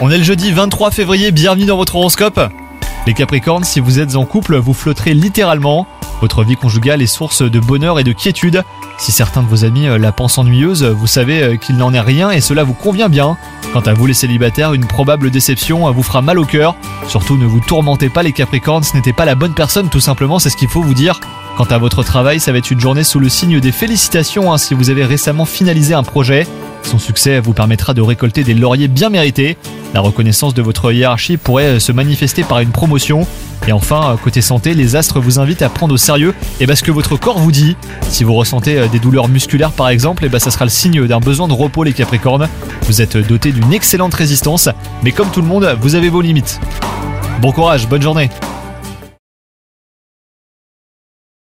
On est le jeudi 23 février, bienvenue dans votre horoscope. Les Capricornes, si vous êtes en couple, vous flotterez littéralement. Votre vie conjugale est source de bonheur et de quiétude. Si certains de vos amis euh, la pensent ennuyeuse, vous savez euh, qu'il n'en est rien et cela vous convient bien. Quant à vous les célibataires, une probable déception euh, vous fera mal au cœur. Surtout ne vous tourmentez pas les Capricornes, ce n'était pas la bonne personne tout simplement, c'est ce qu'il faut vous dire. Quant à votre travail, ça va être une journée sous le signe des félicitations hein, si vous avez récemment finalisé un projet. Son succès vous permettra de récolter des lauriers bien mérités. La reconnaissance de votre hiérarchie pourrait se manifester par une promotion. Et enfin, côté santé, les astres vous invitent à prendre au sérieux et bah, ce que votre corps vous dit. Si vous ressentez des douleurs musculaires par exemple, et bah, ça sera le signe d'un besoin de repos les Capricornes. Vous êtes doté d'une excellente résistance, mais comme tout le monde, vous avez vos limites. Bon courage, bonne journée